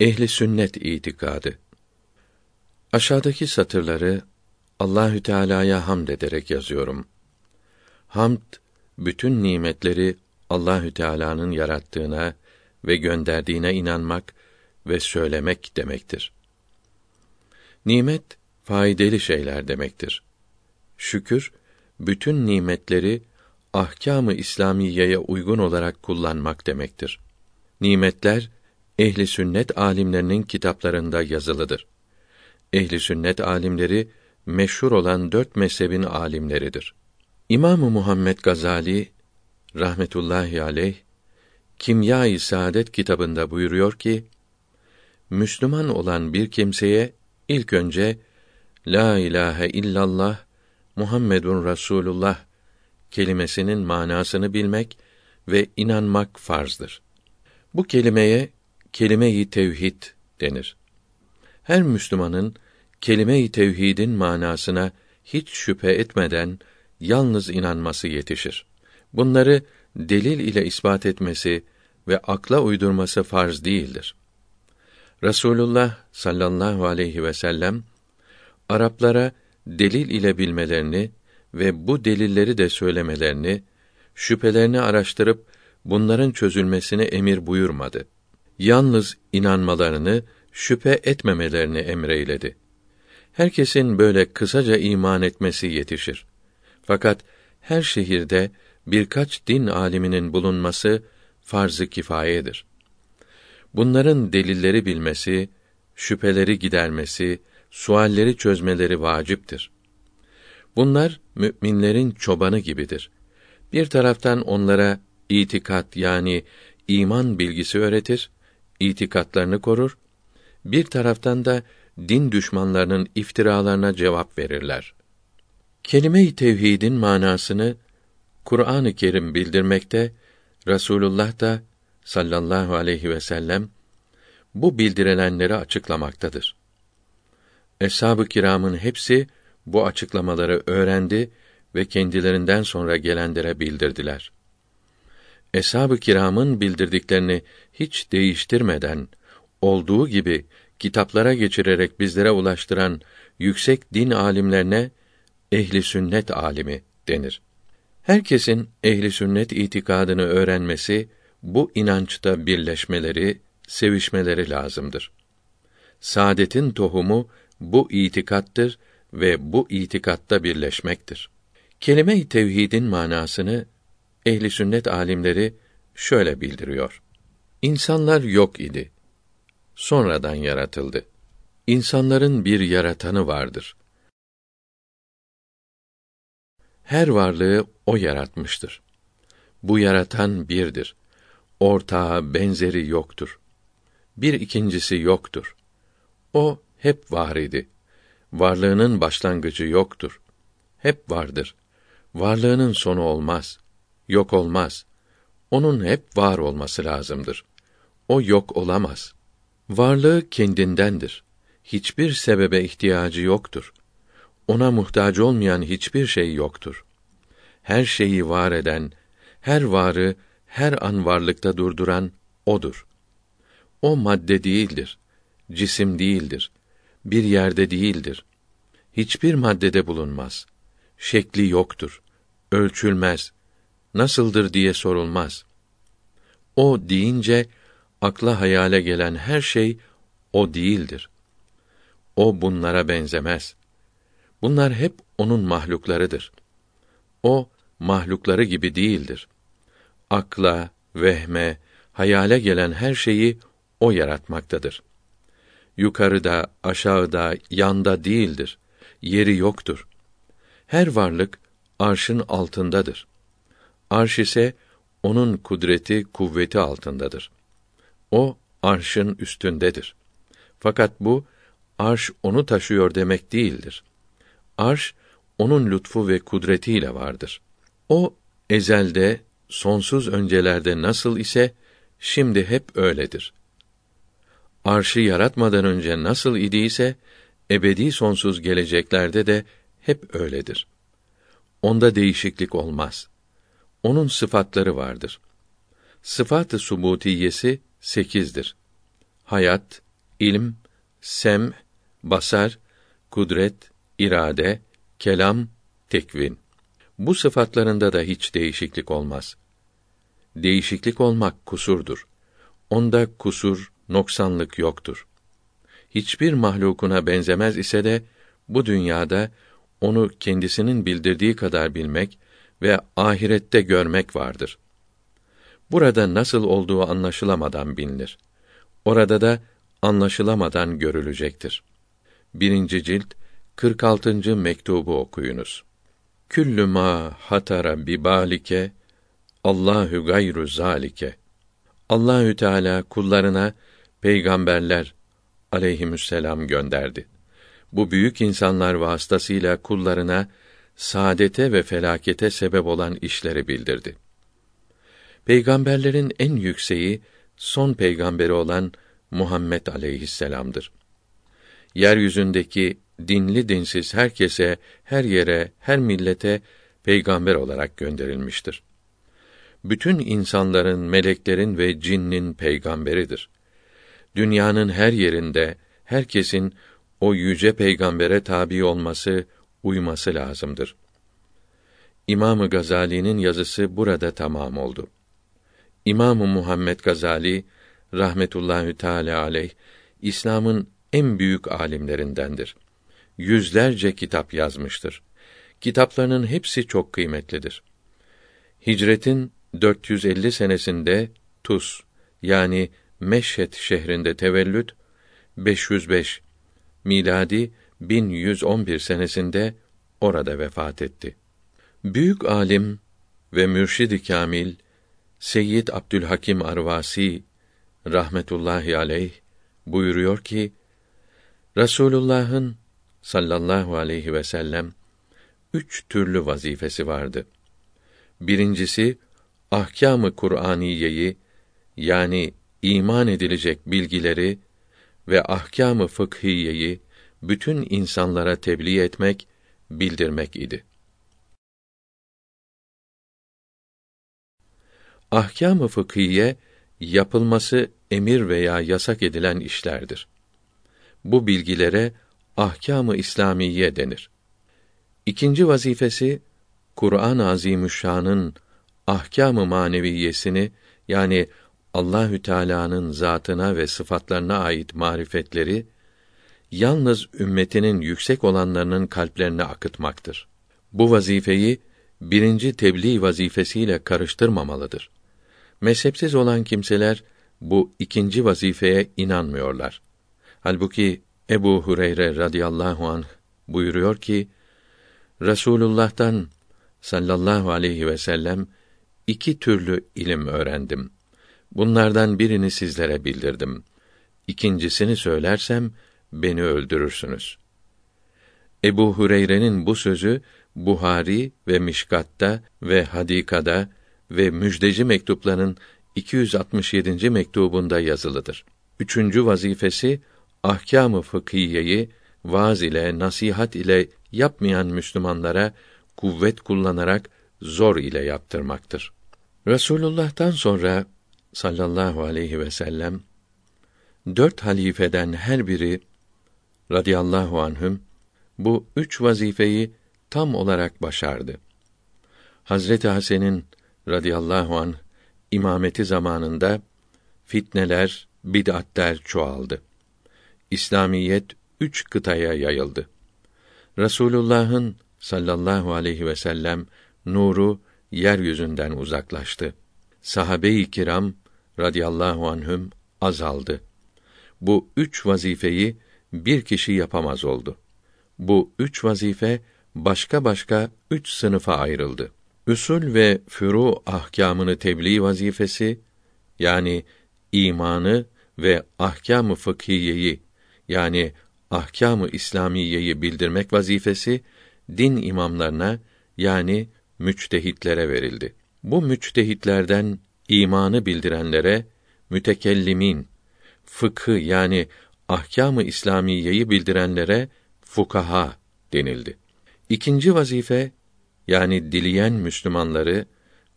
Ehli sünnet itikadı. Aşağıdaki satırları Allahü Teala'ya hamd ederek yazıyorum. Hamd bütün nimetleri Allahü Teala'nın yarattığına ve gönderdiğine inanmak ve söylemek demektir. Nimet faydalı şeyler demektir. Şükür bütün nimetleri ahkâm-ı İslamiyeye uygun olarak kullanmak demektir. Nimetler ehli sünnet alimlerinin kitaplarında yazılıdır. Ehli sünnet alimleri meşhur olan dört mezhebin alimleridir. İmamı Muhammed Gazali rahmetullahi aleyh Kimya-i Saadet kitabında buyuruyor ki Müslüman olan bir kimseye ilk önce la ilahe illallah Muhammedun Rasulullah kelimesinin manasını bilmek ve inanmak farzdır. Bu kelimeye kelime-i tevhid denir. Her Müslümanın kelime-i tevhidin manasına hiç şüphe etmeden yalnız inanması yetişir. Bunları delil ile ispat etmesi ve akla uydurması farz değildir. Resulullah sallallahu aleyhi ve sellem Araplara delil ile bilmelerini ve bu delilleri de söylemelerini, şüphelerini araştırıp bunların çözülmesini emir buyurmadı. Yalnız inanmalarını, şüphe etmemelerini emreyledi. Herkesin böyle kısaca iman etmesi yetişir. Fakat her şehirde birkaç din aliminin bulunması farz-ı kifayedir. Bunların delilleri bilmesi, şüpheleri gidermesi, sualleri çözmeleri vaciptir. Bunlar müminlerin çobanı gibidir. Bir taraftan onlara itikat yani iman bilgisi öğretir, itikatlarını korur. Bir taraftan da din düşmanlarının iftiralarına cevap verirler. Kelime-i tevhidin manasını Kur'an-ı Kerim bildirmekte, Rasulullah da sallallahu aleyhi ve sellem bu bildirilenleri açıklamaktadır. Eshab-ı kiramın hepsi bu açıklamaları öğrendi ve kendilerinden sonra gelenlere bildirdiler. Eshab-ı kiramın bildirdiklerini hiç değiştirmeden olduğu gibi kitaplara geçirerek bizlere ulaştıran yüksek din alimlerine ehli sünnet alimi denir. Herkesin ehli sünnet itikadını öğrenmesi, bu inançta birleşmeleri, sevişmeleri lazımdır. Saadetin tohumu bu itikattır ve bu itikatta birleşmektir. Kelime-i tevhidin manasını ehli sünnet alimleri şöyle bildiriyor. İnsanlar yok idi. Sonradan yaratıldı. İnsanların bir yaratanı vardır. Her varlığı o yaratmıştır. Bu yaratan birdir. Ortağı, benzeri yoktur. Bir ikincisi yoktur. O hep var idi. Varlığının başlangıcı yoktur. Hep vardır. Varlığının sonu olmaz. Yok olmaz. Onun hep var olması lazımdır. O yok olamaz. Varlığı kendindendir. Hiçbir sebebe ihtiyacı yoktur. Ona muhtaç olmayan hiçbir şey yoktur. Her şeyi var eden, her varı her an varlıkta durduran odur. O madde değildir, cisim değildir, bir yerde değildir. Hiçbir maddede bulunmaz. Şekli yoktur, ölçülmez. Nasıldır diye sorulmaz. O deyince akla hayale gelen her şey o değildir. O bunlara benzemez. Bunlar hep onun mahluklarıdır. O mahlukları gibi değildir. Akla, vehme, hayale gelen her şeyi o yaratmaktadır. Yukarıda, aşağıda, yanda değildir. Yeri yoktur. Her varlık arşın altındadır. Arş ise onun kudreti, kuvveti altındadır. O arşın üstündedir. Fakat bu arş onu taşıyor demek değildir. Arş onun lütfu ve kudretiyle vardır. O ezelde, sonsuz öncelerde nasıl ise şimdi hep öyledir. Arşı yaratmadan önce nasıl idiyse ebedi sonsuz geleceklerde de hep öyledir. Onda değişiklik olmaz. Onun sıfatları vardır. Sıfat-ı subutiyesi sekizdir. Hayat, ilm, sem, basar, kudret, irade, kelam, tekvin. Bu sıfatlarında da hiç değişiklik olmaz. Değişiklik olmak kusurdur. Onda kusur, noksanlık yoktur. Hiçbir mahlukuna benzemez ise de bu dünyada onu kendisinin bildirdiği kadar bilmek ve ahirette görmek vardır. Burada nasıl olduğu anlaşılamadan bilinir. Orada da anlaşılamadan görülecektir. Birinci cilt 46. mektubu okuyunuz. Küllü ma hatara bibalike Allahu gayru zalike. Allahü Teala kullarına peygamberler aleyhisselam gönderdi. Bu büyük insanlar vasıtasıyla kullarına saadete ve felakete sebep olan işleri bildirdi. Peygamberlerin en yükseği son peygamberi olan Muhammed aleyhisselam'dır. Yeryüzündeki dinli dinsiz herkese, her yere, her millete peygamber olarak gönderilmiştir. Bütün insanların, meleklerin ve cinnin peygamberidir. Dünyanın her yerinde herkesin o yüce peygambere tabi olması, uyması lazımdır. İmamı Gazali'nin yazısı burada tamam oldu. İmamı Muhammed Gazali rahmetullahü teala aleyh İslam'ın en büyük alimlerindendir. Yüzlerce kitap yazmıştır. Kitaplarının hepsi çok kıymetlidir. Hicretin 450 senesinde Tus yani Meşhed şehrinde tevellüt 505 miladi 1111 senesinde orada vefat etti. Büyük alim ve mürşid-i kamil Seyyid Abdülhakim Arvasi rahmetullahi aleyh buyuruyor ki Rasulullah'ın sallallahu aleyhi ve sellem üç türlü vazifesi vardı. Birincisi ahkâm-ı Kur'aniyeyi yani iman edilecek bilgileri ve ahkâm-ı fıkhiyeyi bütün insanlara tebliğ etmek, bildirmek idi. Ahkâm-ı fıkhiye yapılması emir veya yasak edilen işlerdir. Bu bilgilere ahkâm-ı İslamiye denir. İkinci vazifesi Kur'an-ı Azimüşşan'ın ahkâm-ı maneviyesini yani Allahü Teala'nın zatına ve sıfatlarına ait marifetleri yalnız ümmetinin yüksek olanlarının kalplerine akıtmaktır. Bu vazifeyi birinci tebliğ vazifesiyle karıştırmamalıdır. Mezhepsiz olan kimseler bu ikinci vazifeye inanmıyorlar. Halbuki Ebu Hureyre radıyallahu anh buyuruyor ki Resulullah'tan sallallahu aleyhi ve sellem iki türlü ilim öğrendim. Bunlardan birini sizlere bildirdim. İkincisini söylersem beni öldürürsünüz. Ebu Hureyre'nin bu sözü Buhari ve Mişkat'ta ve Hadika'da ve Müjdeci mektuplarının 267. mektubunda yazılıdır. Üçüncü vazifesi ahkâm-ı fıkhiyeyi vaaz ile, nasihat ile yapmayan Müslümanlara kuvvet kullanarak zor ile yaptırmaktır. Resulullah'tan sonra sallallahu aleyhi ve sellem dört halifeden her biri radıyallahu anhüm bu üç vazifeyi tam olarak başardı. Hazreti Hasan'ın radıyallahu an imameti zamanında fitneler, bid'atler çoğaldı. İslamiyet üç kıtaya yayıldı. Rasulullah'ın sallallahu aleyhi ve sellem nuru yeryüzünden uzaklaştı. Sahabe-i kiram radıyallahu anhüm azaldı. Bu üç vazifeyi bir kişi yapamaz oldu. Bu üç vazife başka başka üç sınıfa ayrıldı. Üsul ve furu ahkamını tebliğ vazifesi yani imanı ve ahkamı fıkhiyeyi yani ahkamı İslamiyeyi bildirmek vazifesi din imamlarına yani müçtehitlere verildi. Bu müçtehitlerden imanı bildirenlere mütekellimin, fıkhı yani ahkamı İslamiyeyi bildirenlere fukaha denildi. İkinci vazife yani dileyen Müslümanları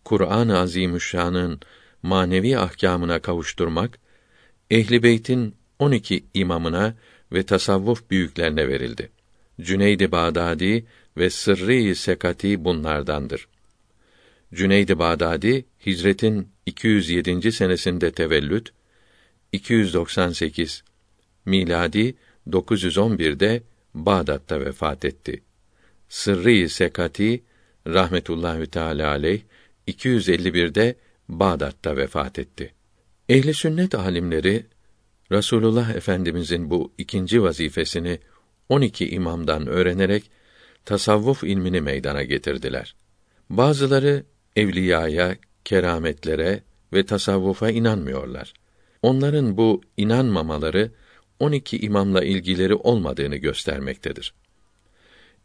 Kur'an-ı Azimüşşan'ın manevi ahkamına kavuşturmak, Ehli Beyt'in 12 imamına ve tasavvuf büyüklerine verildi. Cüneyd-i Bağdadi ve Sırrı-i Sekati bunlardandır. Cüneyd-i Bağdadi hicretin 207. senesinde tevellüt 298 miladi 911'de Bağdat'ta vefat etti. Sırrı-i Sekati rahmetullahi teala aleyh 251'de Bağdat'ta vefat etti. Ehli sünnet alimleri Rasulullah Efendimizin bu ikinci vazifesini 12 imamdan öğrenerek tasavvuf ilmini meydana getirdiler. Bazıları evliyaya, kerametlere ve tasavvufa inanmıyorlar. Onların bu inanmamaları 12 imamla ilgileri olmadığını göstermektedir.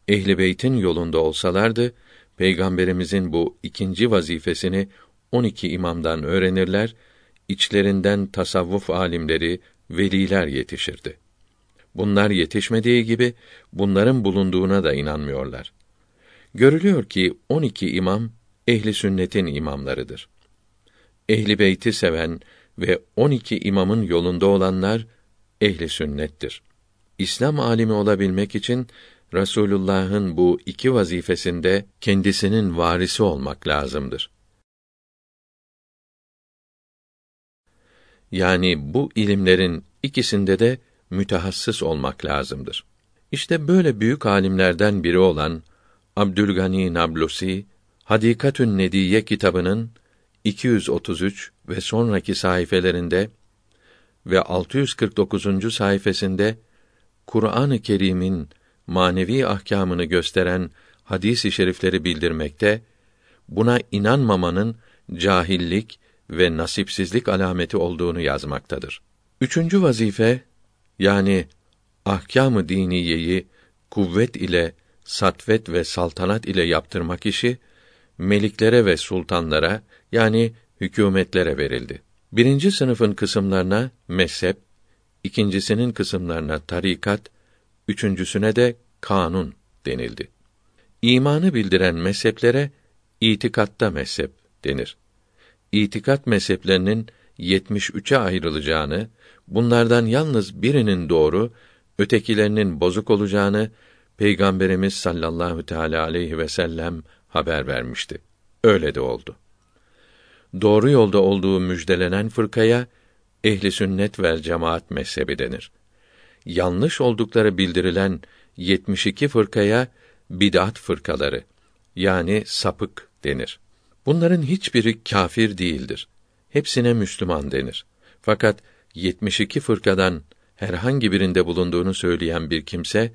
Ehli beytin yolunda olsalardı peygamberimizin bu ikinci vazifesini 12 imamdan öğrenirler, içlerinden tasavvuf alimleri, veliler yetişirdi. Bunlar yetişmediği gibi bunların bulunduğuna da inanmıyorlar. Görülüyor ki 12 imam ehli sünnetin imamlarıdır. Ehli beyti seven ve 12 imamın yolunda olanlar ehli sünnettir. İslam alimi olabilmek için Rasulullah'ın bu iki vazifesinde kendisinin varisi olmak lazımdır. Yani bu ilimlerin ikisinde de mütehassıs olmak lazımdır. İşte böyle büyük alimlerden biri olan Abdülgani Nablusi Hadikatün Nediye kitabının 233 ve sonraki sayfelerinde ve 649. sayfasında Kur'an-ı Kerim'in manevi ahkamını gösteren hadis-i şerifleri bildirmekte, buna inanmamanın cahillik ve nasipsizlik alameti olduğunu yazmaktadır. Üçüncü vazife yani ahkâm-ı diniyeyi kuvvet ile satvet ve saltanat ile yaptırmak işi meliklere ve sultanlara yani hükümetlere verildi. Birinci sınıfın kısımlarına mezhep, ikincisinin kısımlarına tarikat, üçüncüsüne de kanun denildi. İmanı bildiren mezheplere itikatta mezhep denir. İtikat mezheplerinin 73'e ayrılacağını, bunlardan yalnız birinin doğru, ötekilerinin bozuk olacağını Peygamberimiz sallallahu teala aleyhi ve sellem haber vermişti. Öyle de oldu. Doğru yolda olduğu müjdelenen fırkaya ehli sünnet ve cemaat mezhebi denir. Yanlış oldukları bildirilen 72 fırkaya bid'at fırkaları yani sapık denir. Bunların hiçbiri kafir değildir. Hepsine Müslüman denir. Fakat 72 fırkadan herhangi birinde bulunduğunu söyleyen bir kimse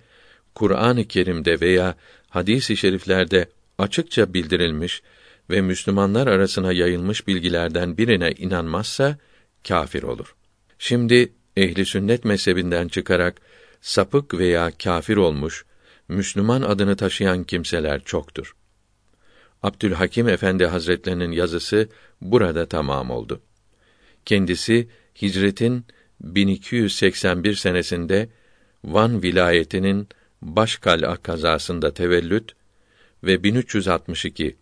Kur'an-ı Kerim'de veya hadis-i şeriflerde açıkça bildirilmiş ve Müslümanlar arasına yayılmış bilgilerden birine inanmazsa kafir olur. Şimdi ehli sünnet mezhebinden çıkarak sapık veya kafir olmuş Müslüman adını taşıyan kimseler çoktur. Abdülhakim Efendi Hazretlerinin yazısı burada tamam oldu. Kendisi hicretin 1281 senesinde Van vilayetinin Başkala kazasında tevellüt ve 1362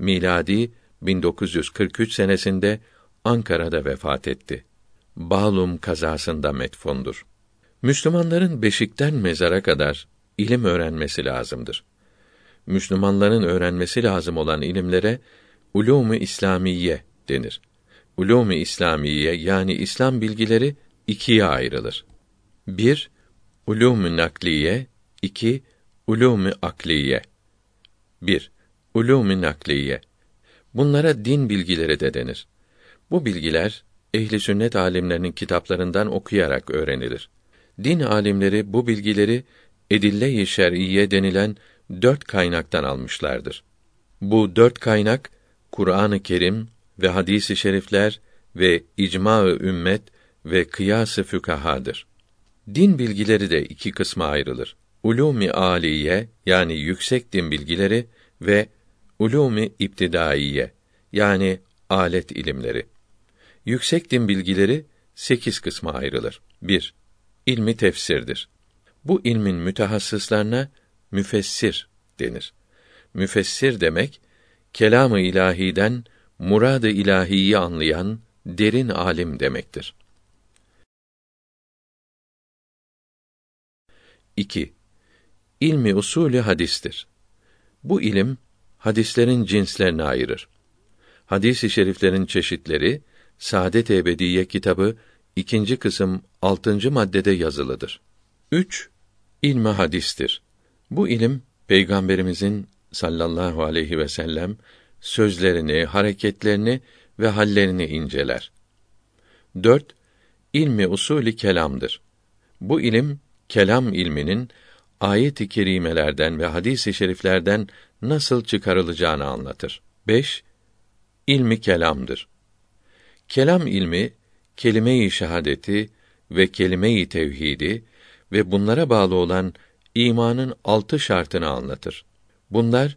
miladi 1943 senesinde Ankara'da vefat etti. Bağlum kazasında metfundur. Müslümanların beşikten mezara kadar ilim öğrenmesi lazımdır. Müslümanların öğrenmesi lazım olan ilimlere ulûmu İslamiye denir. Ulûmu İslamiye yani İslam bilgileri ikiye ayrılır. Bir, ulûmu nakliye, iki, ulûmu akliye. 1. Ulûm-i nakliye. Bunlara din bilgileri de denir. Bu bilgiler ehli sünnet alimlerinin kitaplarından okuyarak öğrenilir. Din alimleri bu bilgileri edille-i şer'iyye denilen dört kaynaktan almışlardır. Bu dört kaynak Kur'an-ı Kerim ve hadis-i şerifler ve icma-ı ümmet ve kıyas-ı fükahadır. Din bilgileri de iki kısma ayrılır. Ulûm-i âliye yani yüksek din bilgileri ve ulûm-i iptidaiye yani alet ilimleri. Yüksek din bilgileri sekiz kısma ayrılır. 1. İlmi tefsirdir. Bu ilmin mütehassıslarına müfessir denir. Müfessir demek kelamı ilahiden murad-ı ilahiyi anlayan derin alim demektir. 2. İlmi usulü hadistir. Bu ilim hadislerin cinslerini ayırır. Hadis-i şeriflerin çeşitleri Saadet Ebediye kitabı ikinci kısım altıncı maddede yazılıdır. 3. İlmi hadistir. Bu ilim Peygamberimizin sallallahu aleyhi ve sellem sözlerini, hareketlerini ve hallerini inceler. 4. İlmi usulü kelamdır. Bu ilim kelam ilminin ayet-i kerimelerden ve hadis-i şeriflerden nasıl çıkarılacağını anlatır. 5. İlmi kelamdır. Kelam ilmi kelime-i şehadeti ve kelime-i tevhidi ve bunlara bağlı olan imanın altı şartını anlatır. Bunlar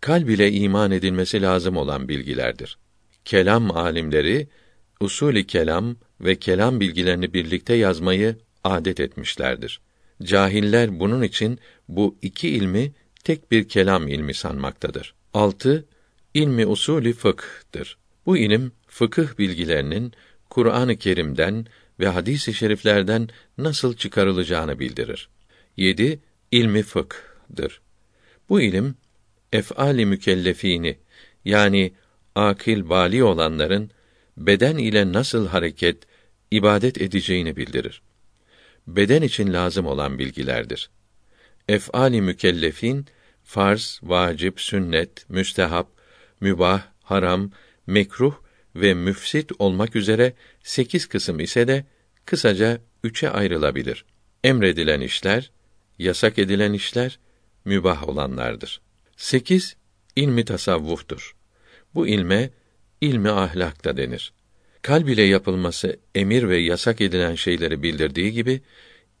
kalb ile iman edilmesi lazım olan bilgilerdir. Kelam alimleri usulü kelam ve kelam bilgilerini birlikte yazmayı adet etmişlerdir. Cahiller bunun için bu iki ilmi tek bir kelam ilmi sanmaktadır. 6. İlmi usulü fıkh'tır. Bu ilim fıkıh bilgilerinin Kur'an-ı Kerim'den ve hadis-i şeriflerden nasıl çıkarılacağını bildirir. 7. İlmi fıkh'dır. Bu ilim ef'ali mükellefini yani akil bali olanların beden ile nasıl hareket, ibadet edeceğini bildirir. Beden için lazım olan bilgilerdir. Ef'ali mükellefin farz, vacip, sünnet, müstehap, mübah, haram, mekruh ve müfsit olmak üzere sekiz kısım ise de kısaca üçe ayrılabilir. Emredilen işler, yasak edilen işler, mübah olanlardır. Sekiz, ilmi tasavvuftur. Bu ilme, ilmi ahlak da denir. Kalb ile yapılması emir ve yasak edilen şeyleri bildirdiği gibi,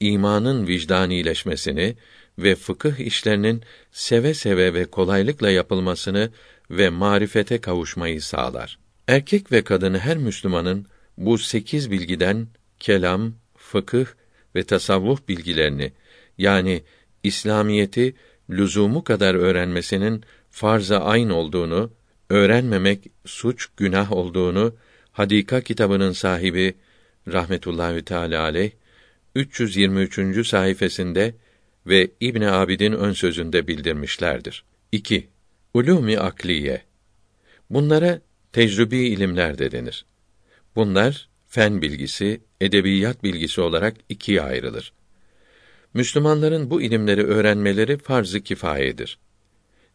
imanın vicdanileşmesini ve fıkıh işlerinin seve seve ve kolaylıkla yapılmasını ve marifete kavuşmayı sağlar. Erkek ve kadın her Müslümanın bu sekiz bilgiden kelam, fıkıh ve tasavvuf bilgilerini yani İslamiyeti lüzumu kadar öğrenmesinin farz-ı ayn olduğunu, öğrenmemek suç, günah olduğunu Hadika kitabının sahibi rahmetullahi teala aleyh 323. sayfasında ve İbn Abidin ön sözünde bildirmişlerdir. 2. Ulûm-i akliye. Bunlara tecrübi ilimler de denir. Bunlar fen bilgisi, edebiyat bilgisi olarak ikiye ayrılır. Müslümanların bu ilimleri öğrenmeleri farz-ı kifayedir.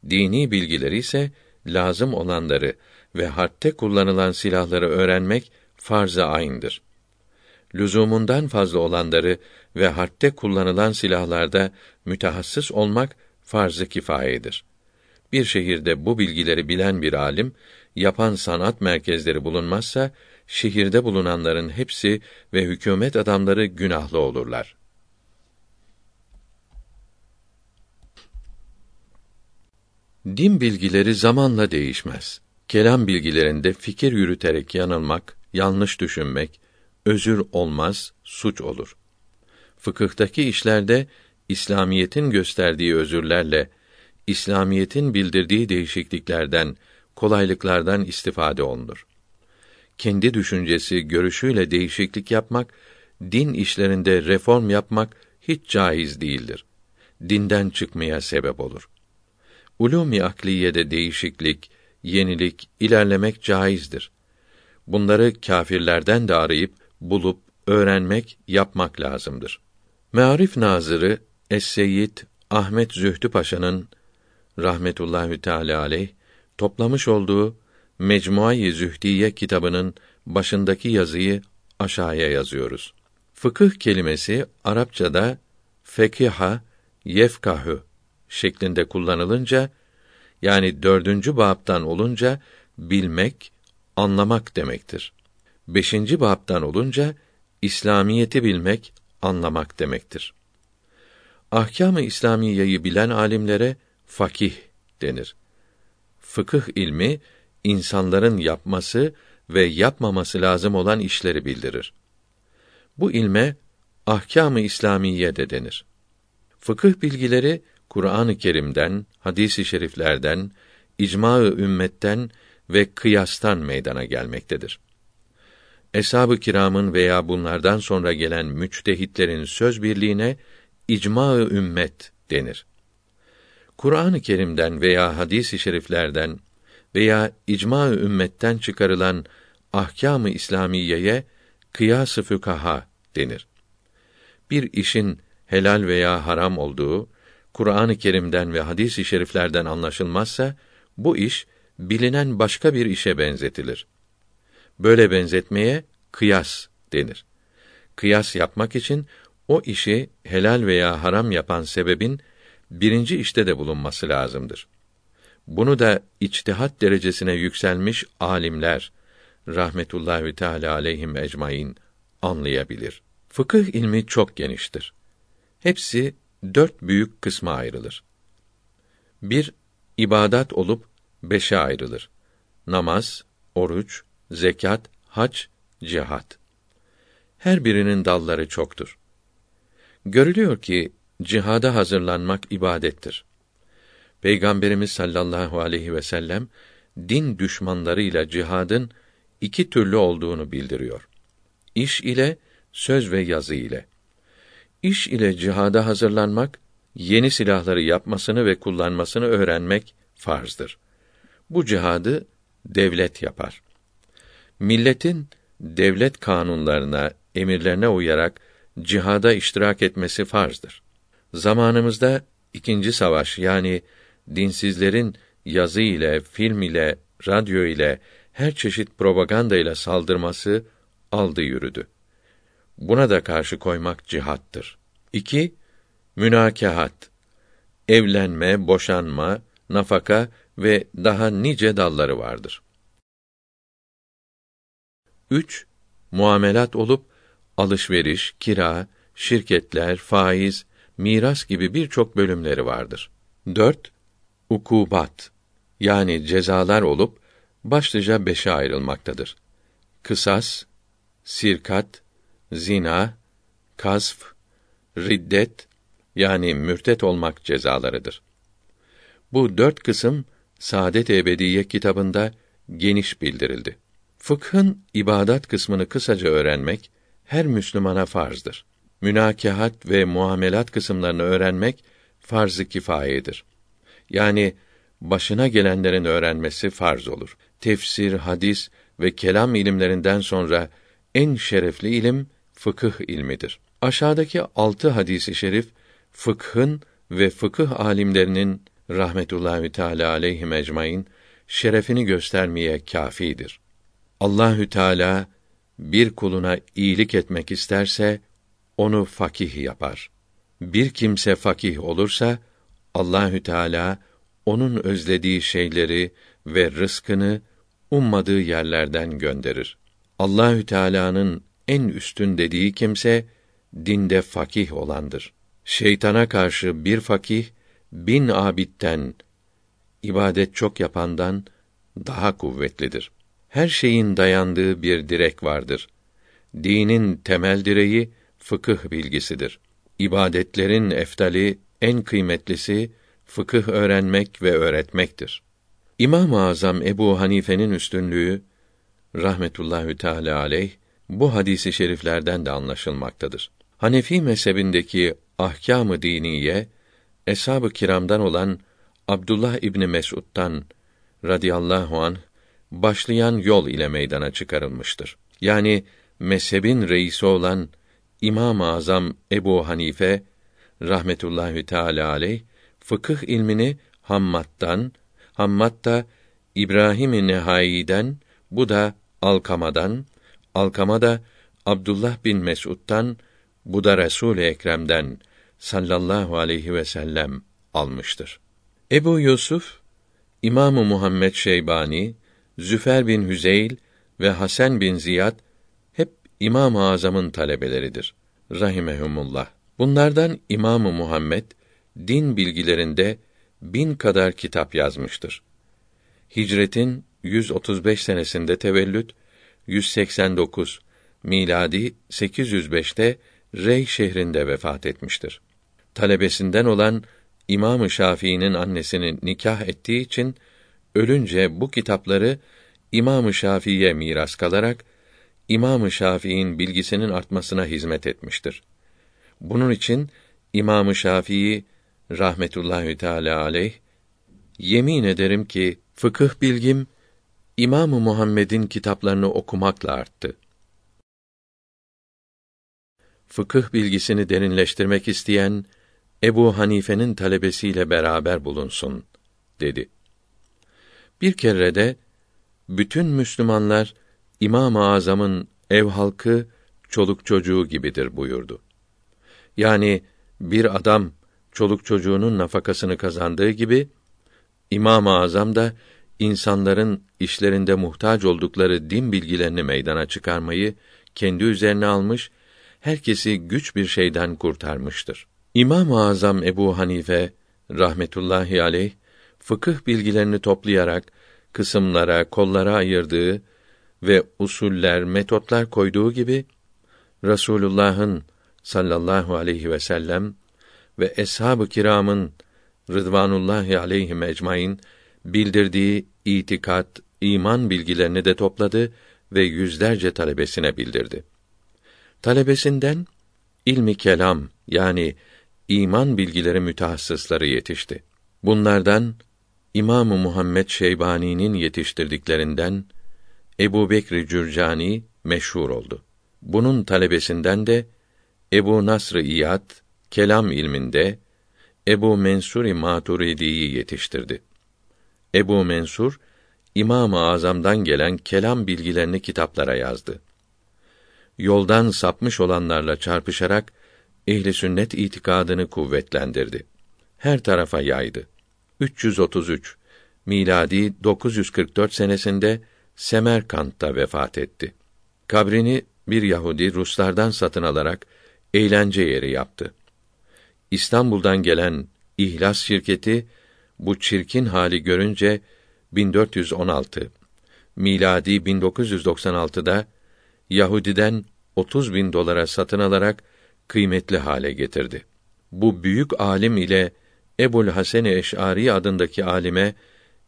Dini bilgileri ise lazım olanları ve harpte kullanılan silahları öğrenmek farz-ı ayn'dır. Lüzumundan fazla olanları ve harpte kullanılan silahlarda mütehassıs olmak farz-ı kifayedir. Bir şehirde bu bilgileri bilen bir alim, yapan sanat merkezleri bulunmazsa, şehirde bulunanların hepsi ve hükümet adamları günahlı olurlar. Din bilgileri zamanla değişmez. Kelam bilgilerinde fikir yürüterek yanılmak, yanlış düşünmek, özür olmaz, suç olur. Fıkıhtaki işlerde İslamiyetin gösterdiği özürlerle İslamiyetin bildirdiği değişikliklerden, kolaylıklardan istifade olunur. Kendi düşüncesi, görüşüyle değişiklik yapmak, din işlerinde reform yapmak hiç caiz değildir. Dinden çıkmaya sebep olur. Ulûm-i akliyede değişiklik, yenilik, ilerlemek caizdir. Bunları kâfirlerden de arayıp bulup öğrenmek, yapmak lazımdır. Mearif Nazırı Es-Seyyid Ahmet Zühtü Paşa'nın rahmetullahi teala aleyh toplamış olduğu Mecmuayı Zühdiye kitabının başındaki yazıyı aşağıya yazıyoruz. Fıkıh kelimesi Arapçada fekiha yefkahu şeklinde kullanılınca yani dördüncü babtan olunca bilmek, anlamak demektir. Beşinci babtan olunca İslamiyeti bilmek, anlamak demektir. Ahkâm-ı İslamiyeyi bilen alimlere fakih denir. Fıkıh ilmi insanların yapması ve yapmaması lazım olan işleri bildirir. Bu ilme ahkâm-ı İslamiye de denir. Fıkıh bilgileri Kur'an-ı Kerim'den, hadis-i şeriflerden, icma-ı ümmetten ve kıyastan meydana gelmektedir. Eshab-ı kiramın veya bunlardan sonra gelen müçtehitlerin söz birliğine icma-ı ümmet denir. Kur'an-ı Kerim'den veya hadis-i şeriflerden veya icma-ı ümmetten çıkarılan ahkâm-ı İslamiyeye kıyas-ı fükaha denir. Bir işin helal veya haram olduğu Kur'an-ı Kerim'den ve hadis-i şeriflerden anlaşılmazsa bu iş bilinen başka bir işe benzetilir. Böyle benzetmeye kıyas denir. Kıyas yapmak için o işi helal veya haram yapan sebebin birinci işte de bulunması lazımdır. Bunu da içtihat derecesine yükselmiş alimler rahmetullahi teala aleyhim ecmaîn anlayabilir. Fıkıh ilmi çok geniştir. Hepsi dört büyük kısma ayrılır. Bir, ibadat olup beşe ayrılır. Namaz, oruç, zekat, hac, cihat. Her birinin dalları çoktur. Görülüyor ki cihada hazırlanmak ibadettir. Peygamberimiz sallallahu aleyhi ve sellem din düşmanlarıyla cihadın iki türlü olduğunu bildiriyor. İş ile söz ve yazı ile. İş ile cihada hazırlanmak, yeni silahları yapmasını ve kullanmasını öğrenmek farzdır. Bu cihadı devlet yapar. Milletin devlet kanunlarına, emirlerine uyarak cihada iştirak etmesi farzdır. Zamanımızda ikinci savaş yani dinsizlerin yazı ile, film ile, radyo ile, her çeşit propaganda ile saldırması aldı yürüdü. Buna da karşı koymak cihattır. 2. Münakahat. Evlenme, boşanma, nafaka ve daha nice dalları vardır. 3. Muamelat olup alışveriş, kira, şirketler, faiz, miras gibi birçok bölümleri vardır. 4. Ukubat yani cezalar olup başlıca beşe ayrılmaktadır. Kısas, sirkat, zina, kasf, riddet yani mürtet olmak cezalarıdır. Bu dört kısım Saadet Ebediye kitabında geniş bildirildi. Fıkhın ibadat kısmını kısaca öğrenmek her Müslümana farzdır. Münakahat ve muamelat kısımlarını öğrenmek farz-ı kifayedir. Yani başına gelenlerin öğrenmesi farz olur. Tefsir, hadis ve kelam ilimlerinden sonra en şerefli ilim fıkıh ilmidir. Aşağıdaki altı hadisi şerif fıkhın ve fıkıh alimlerinin rahmetullahi teala aleyhi ecmaîn şerefini göstermeye kâfidir. Allahü Teala bir kuluna iyilik etmek isterse onu fakih yapar. Bir kimse fakih olursa Allahü Teala onun özlediği şeyleri ve rızkını ummadığı yerlerden gönderir. Allahü Teala'nın en üstün dediği kimse dinde fakih olandır. Şeytana karşı bir fakih bin abitten ibadet çok yapandan daha kuvvetlidir. Her şeyin dayandığı bir direk vardır. Dinin temel direği fıkıh bilgisidir. İbadetlerin eftali en kıymetlisi fıkıh öğrenmek ve öğretmektir. İmam-ı Azam Ebu Hanife'nin üstünlüğü rahmetullahi teala aleyh bu hadisi şeriflerden de anlaşılmaktadır. Hanefi mezhebindeki ahkâm-ı diniye eshab-ı kiramdan olan Abdullah İbni Mes'ud'dan radıyallahu an başlayan yol ile meydana çıkarılmıştır. Yani mezhebin reisi olan İmam-ı Azam Ebu Hanife rahmetullahi teala aleyh fıkıh ilmini Hammad'dan, Hammad da İbrahim-i Nehai'den, bu da Alkama'dan, Alkama da Abdullah bin Mes'ud'dan, bu da Resul-i Ekrem'den sallallahu aleyhi ve sellem almıştır. Ebu Yusuf İmamı Muhammed Şeybani, Züfer bin Hüzeyl ve Hasan bin Ziyad hep İmam-ı Azam'ın talebeleridir. Rahimehumullah. Bunlardan İmamı Muhammed din bilgilerinde bin kadar kitap yazmıştır. Hicretin 135 senesinde tevellüt, 189 miladi 805'te Rey şehrinde vefat etmiştir. Talebesinden olan İmam-ı Şafii'nin annesini nikah ettiği için ölünce bu kitapları İmam-ı Şafii'ye miras kalarak İmam-ı Şafii'nin bilgisinin artmasına hizmet etmiştir. Bunun için İmam-ı Şafii rahmetullahi teala aleyh yemin ederim ki fıkıh bilgim İmam-ı Muhammed'in kitaplarını okumakla arttı. Fıkıh bilgisini derinleştirmek isteyen Ebu Hanife'nin talebesiyle beraber bulunsun dedi. Bir kere de bütün Müslümanlar İmam-ı Azam'ın ev halkı çoluk çocuğu gibidir buyurdu. Yani bir adam çoluk çocuğunun nafakasını kazandığı gibi İmam-ı Azam da insanların işlerinde muhtaç oldukları din bilgilerini meydana çıkarmayı kendi üzerine almış, herkesi güç bir şeyden kurtarmıştır. İmam-ı Azam Ebu Hanife rahmetullahi aleyh fıkıh bilgilerini toplayarak kısımlara, kollara ayırdığı ve usuller, metotlar koyduğu gibi Rasulullah'ın sallallahu aleyhi ve sellem ve eshab-ı kiramın rıdvanullahi aleyhim ecmaîn bildirdiği itikat, iman bilgilerini de topladı ve yüzlerce talebesine bildirdi. Talebesinden ilmi kelam yani iman bilgileri mütehassısları yetişti. Bunlardan İmamı Muhammed Şeybani'nin yetiştirdiklerinden Ebu Bekr Cürcani meşhur oldu. Bunun talebesinden de Ebu Nasr İyad kelam ilminde Ebu Mensur Maturidi'yi yetiştirdi. Ebu Mensur İmam-ı Azam'dan gelen kelam bilgilerini kitaplara yazdı. Yoldan sapmış olanlarla çarpışarak ehli sünnet itikadını kuvvetlendirdi. Her tarafa yaydı. 333 miladi 944 senesinde Semerkant'ta vefat etti. Kabrini bir Yahudi Ruslardan satın alarak eğlence yeri yaptı. İstanbul'dan gelen İhlas şirketi bu çirkin hali görünce 1416 miladi 1996'da Yahudiden 30 bin dolara satın alarak kıymetli hale getirdi. Bu büyük alim ile Ebul Hasan Eş'ari adındaki alime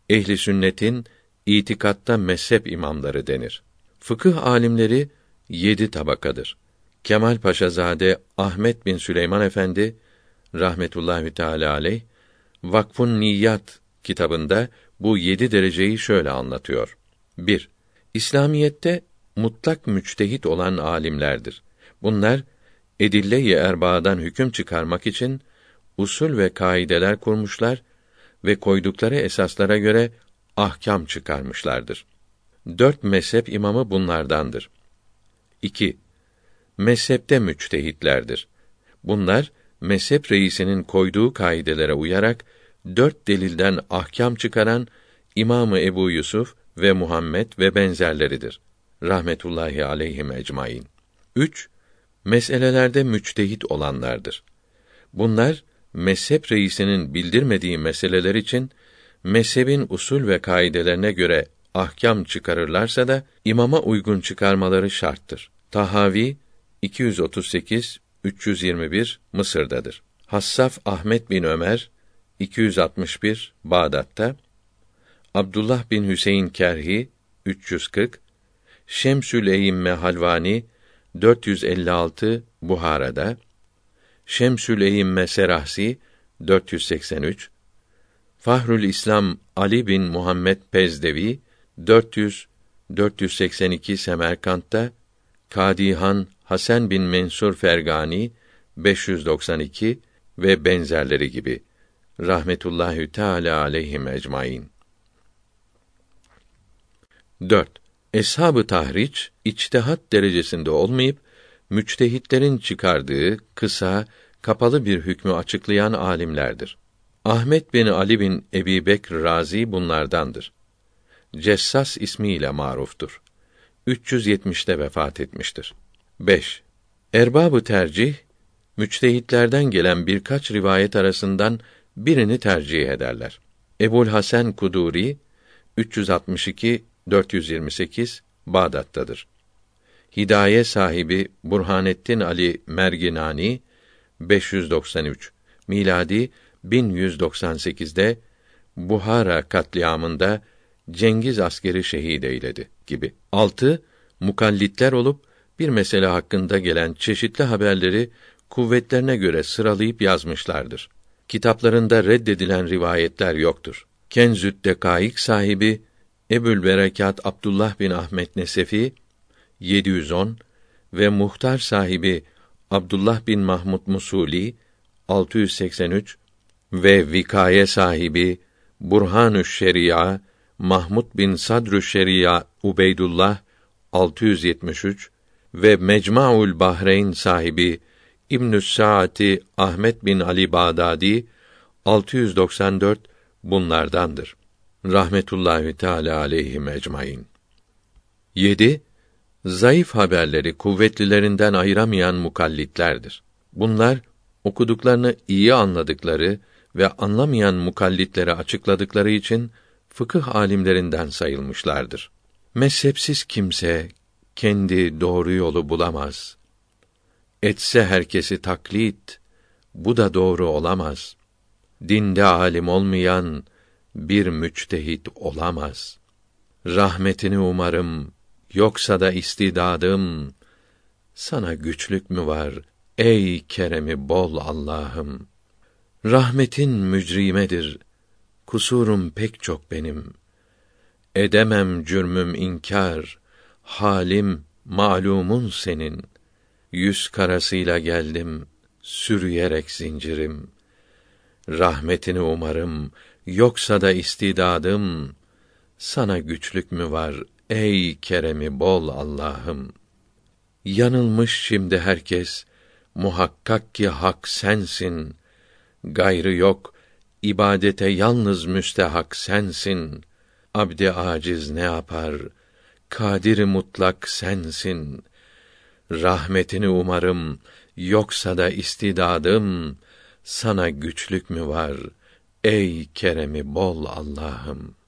ehli sünnetin itikatta mezhep imamları denir. Fıkıh alimleri yedi tabakadır. Kemal Paşazade Ahmet bin Süleyman Efendi rahmetullahi teala aleyh Vakfun Niyat kitabında bu yedi dereceyi şöyle anlatıyor. 1. İslamiyette mutlak müçtehit olan alimlerdir. Bunlar edille-i erba'dan hüküm çıkarmak için usul ve kaideler kurmuşlar ve koydukları esaslara göre ahkam çıkarmışlardır. Dört mezhep imamı bunlardandır. 2. Mezhepte müçtehitlerdir. Bunlar mezhep reisinin koyduğu kaidelere uyarak dört delilden ahkam çıkaran İmamı Ebu Yusuf ve Muhammed ve benzerleridir. Rahmetullahi aleyhim ecmaîn. 3. Meselelerde müçtehit olanlardır. Bunlar mezhep reisinin bildirmediği meseleler için mezhebin usul ve kaidelerine göre ahkam çıkarırlarsa da imama uygun çıkarmaları şarttır. Tahavi 238 321 Mısır'dadır. Hassaf Ahmet bin Ömer 261 Bağdat'ta Abdullah bin Hüseyin Kerhi 340 Şemsül Eyyimme Halvani 456 Buhara'da Şemsül Eyyimme Serahsi 483 Fahrül İslam Ali bin Muhammed Pezdevi 400 482 Semerkant'ta Kadihan Hasan bin Mensur Fergani 592 ve benzerleri gibi rahmetullahi teala aleyhim ecmaîn. 4. Eshab-ı tahriç içtihat derecesinde olmayıp müçtehitlerin çıkardığı kısa, kapalı bir hükmü açıklayan alimlerdir. Ahmet bin Ali bin Ebi Bekr Razi bunlardandır. Cessas ismiyle maruftur. 370'te vefat etmiştir. 5. Erbabı tercih müçtehitlerden gelen birkaç rivayet arasından birini tercih ederler. Ebul Hasan Kuduri 362 428 Bağdat'tadır. Hidaye sahibi Burhanettin Ali Merginani 593 miladi 1198'de Buhara katliamında Cengiz askeri şehit eyledi gibi. 6. Mukallitler olup bir mesele hakkında gelen çeşitli haberleri kuvvetlerine göre sıralayıp yazmışlardır. Kitaplarında reddedilen rivayetler yoktur. Kenzü't Dekaik sahibi Ebül Berekat Abdullah bin Ahmet Nesefi 710 ve muhtar sahibi Abdullah bin Mahmud Musuli 683 ve vikaye sahibi Burhanü Şeria Mahmud bin Sadrü Şeria Ubeydullah 673 ve Mecmuaul Bahreyn sahibi İbnü Saati Ahmet bin Ali Bağdadi 694 bunlardandır. Rahmetullahi Teala aleyhi ecmaîn. 7. Zayıf haberleri kuvvetlilerinden ayıramayan mukallitlerdir. Bunlar okuduklarını iyi anladıkları ve anlamayan mukallitlere açıkladıkları için fıkıh alimlerinden sayılmışlardır. Mezhepsiz kimse kendi doğru yolu bulamaz. Etse herkesi taklit, bu da doğru olamaz. Dinde alim olmayan bir müçtehit olamaz. Rahmetini umarım, yoksa da istidadım. Sana güçlük mü var, ey keremi bol Allah'ım? Rahmetin mücrimedir, kusurum pek çok benim. Edemem cürmüm inkar, halim malumun senin. Yüz karasıyla geldim, sürüyerek zincirim. Rahmetini umarım, yoksa da istidadım. Sana güçlük mü var, ey keremi bol Allah'ım? Yanılmış şimdi herkes, muhakkak ki hak sensin. Gayrı yok, ibadete yalnız müstehak sensin. Abdi aciz ne yapar? Kadir mutlak sensin. Rahmetini umarım, yoksa da istidadım. Sana güçlük mü var? Ey keremi bol Allah'ım!